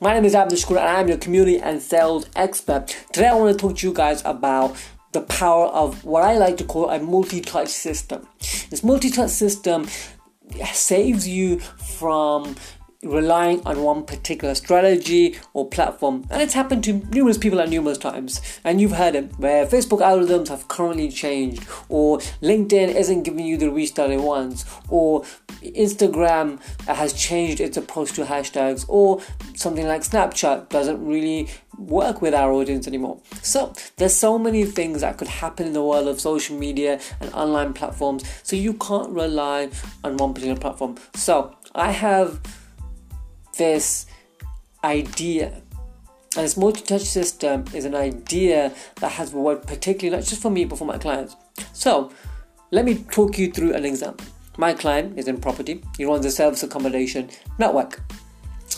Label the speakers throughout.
Speaker 1: My name is Abdul and I'm your community and sales expert. Today I want to talk to you guys about the power of what I like to call a multi-touch system. This multi-touch system saves you from relying on one particular strategy or platform. And it's happened to numerous people at numerous times. And you've heard it where facebook algorithms have currently changed or linkedin isn't giving you the reach that it wants or instagram has changed its approach to hashtags or something like snapchat doesn't really work with our audience anymore. So there's so many things that could happen in the world of social media and online platforms so you can't rely on one particular platform. So i have this idea. And this multi-touch system is an idea that has worked particularly not just for me but for my clients. So let me talk you through an example. My client is in property. He runs a service accommodation network,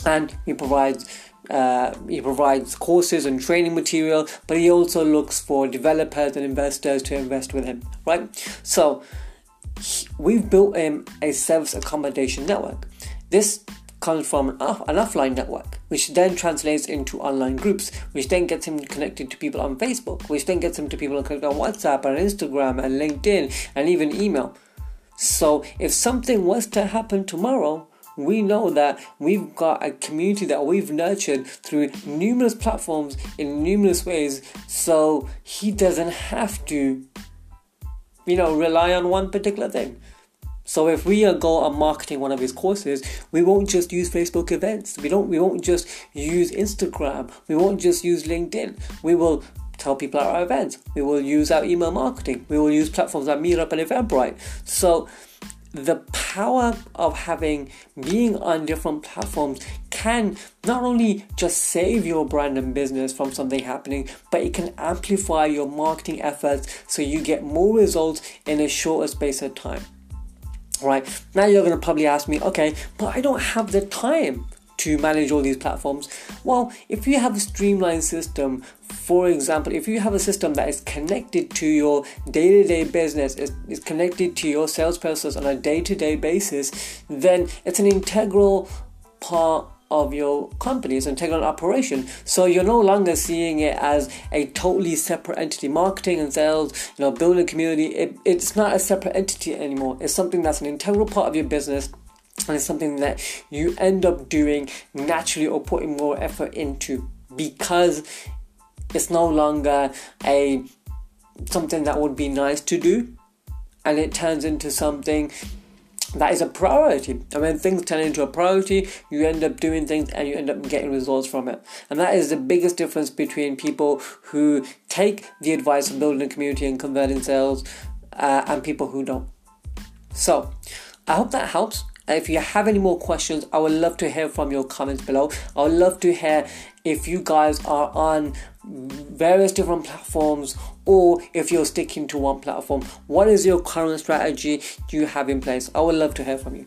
Speaker 1: and he provides uh, he provides courses and training material, but he also looks for developers and investors to invest with him. Right. So we've built him a service accommodation network. This comes from an, off- an offline network, which then translates into online groups, which then gets him connected to people on Facebook, which then gets him to people connected on WhatsApp and Instagram and LinkedIn and even email. So if something was to happen tomorrow, we know that we've got a community that we've nurtured through numerous platforms in numerous ways, so he doesn't have to, you know, rely on one particular thing. So if we go on marketing one of his courses, we won't just use Facebook events. We don't. We won't just use Instagram. We won't just use LinkedIn. We will tell people at our events. We will use our email marketing. We will use platforms like Meetup and Eventbrite. So the power of having being on different platforms can not only just save your brand and business from something happening, but it can amplify your marketing efforts so you get more results in a shorter space of time right? Now you're going to probably ask me, okay, but I don't have the time to manage all these platforms. Well, if you have a streamlined system, for example, if you have a system that is connected to your day to day business, is, is connected to your sales process on a day to day basis, then it's an integral part of your company. It's an integral operation. So you're no longer seeing it as a totally separate entity. Marketing and sales, you know, building community, it, it's not a separate entity anymore. It's something that's an integral part of your business and it's something that you end up doing naturally or putting more effort into because it's no longer a something that would be nice to do and it turns into something that is a priority. And when things turn into a priority, you end up doing things and you end up getting results from it. And that is the biggest difference between people who take the advice of building a community and converting sales uh, and people who don't. So, I hope that helps. If you have any more questions, I would love to hear from your comments below. I would love to hear if you guys are on various different platforms or if you're sticking to one platform. What is your current strategy you have in place? I would love to hear from you.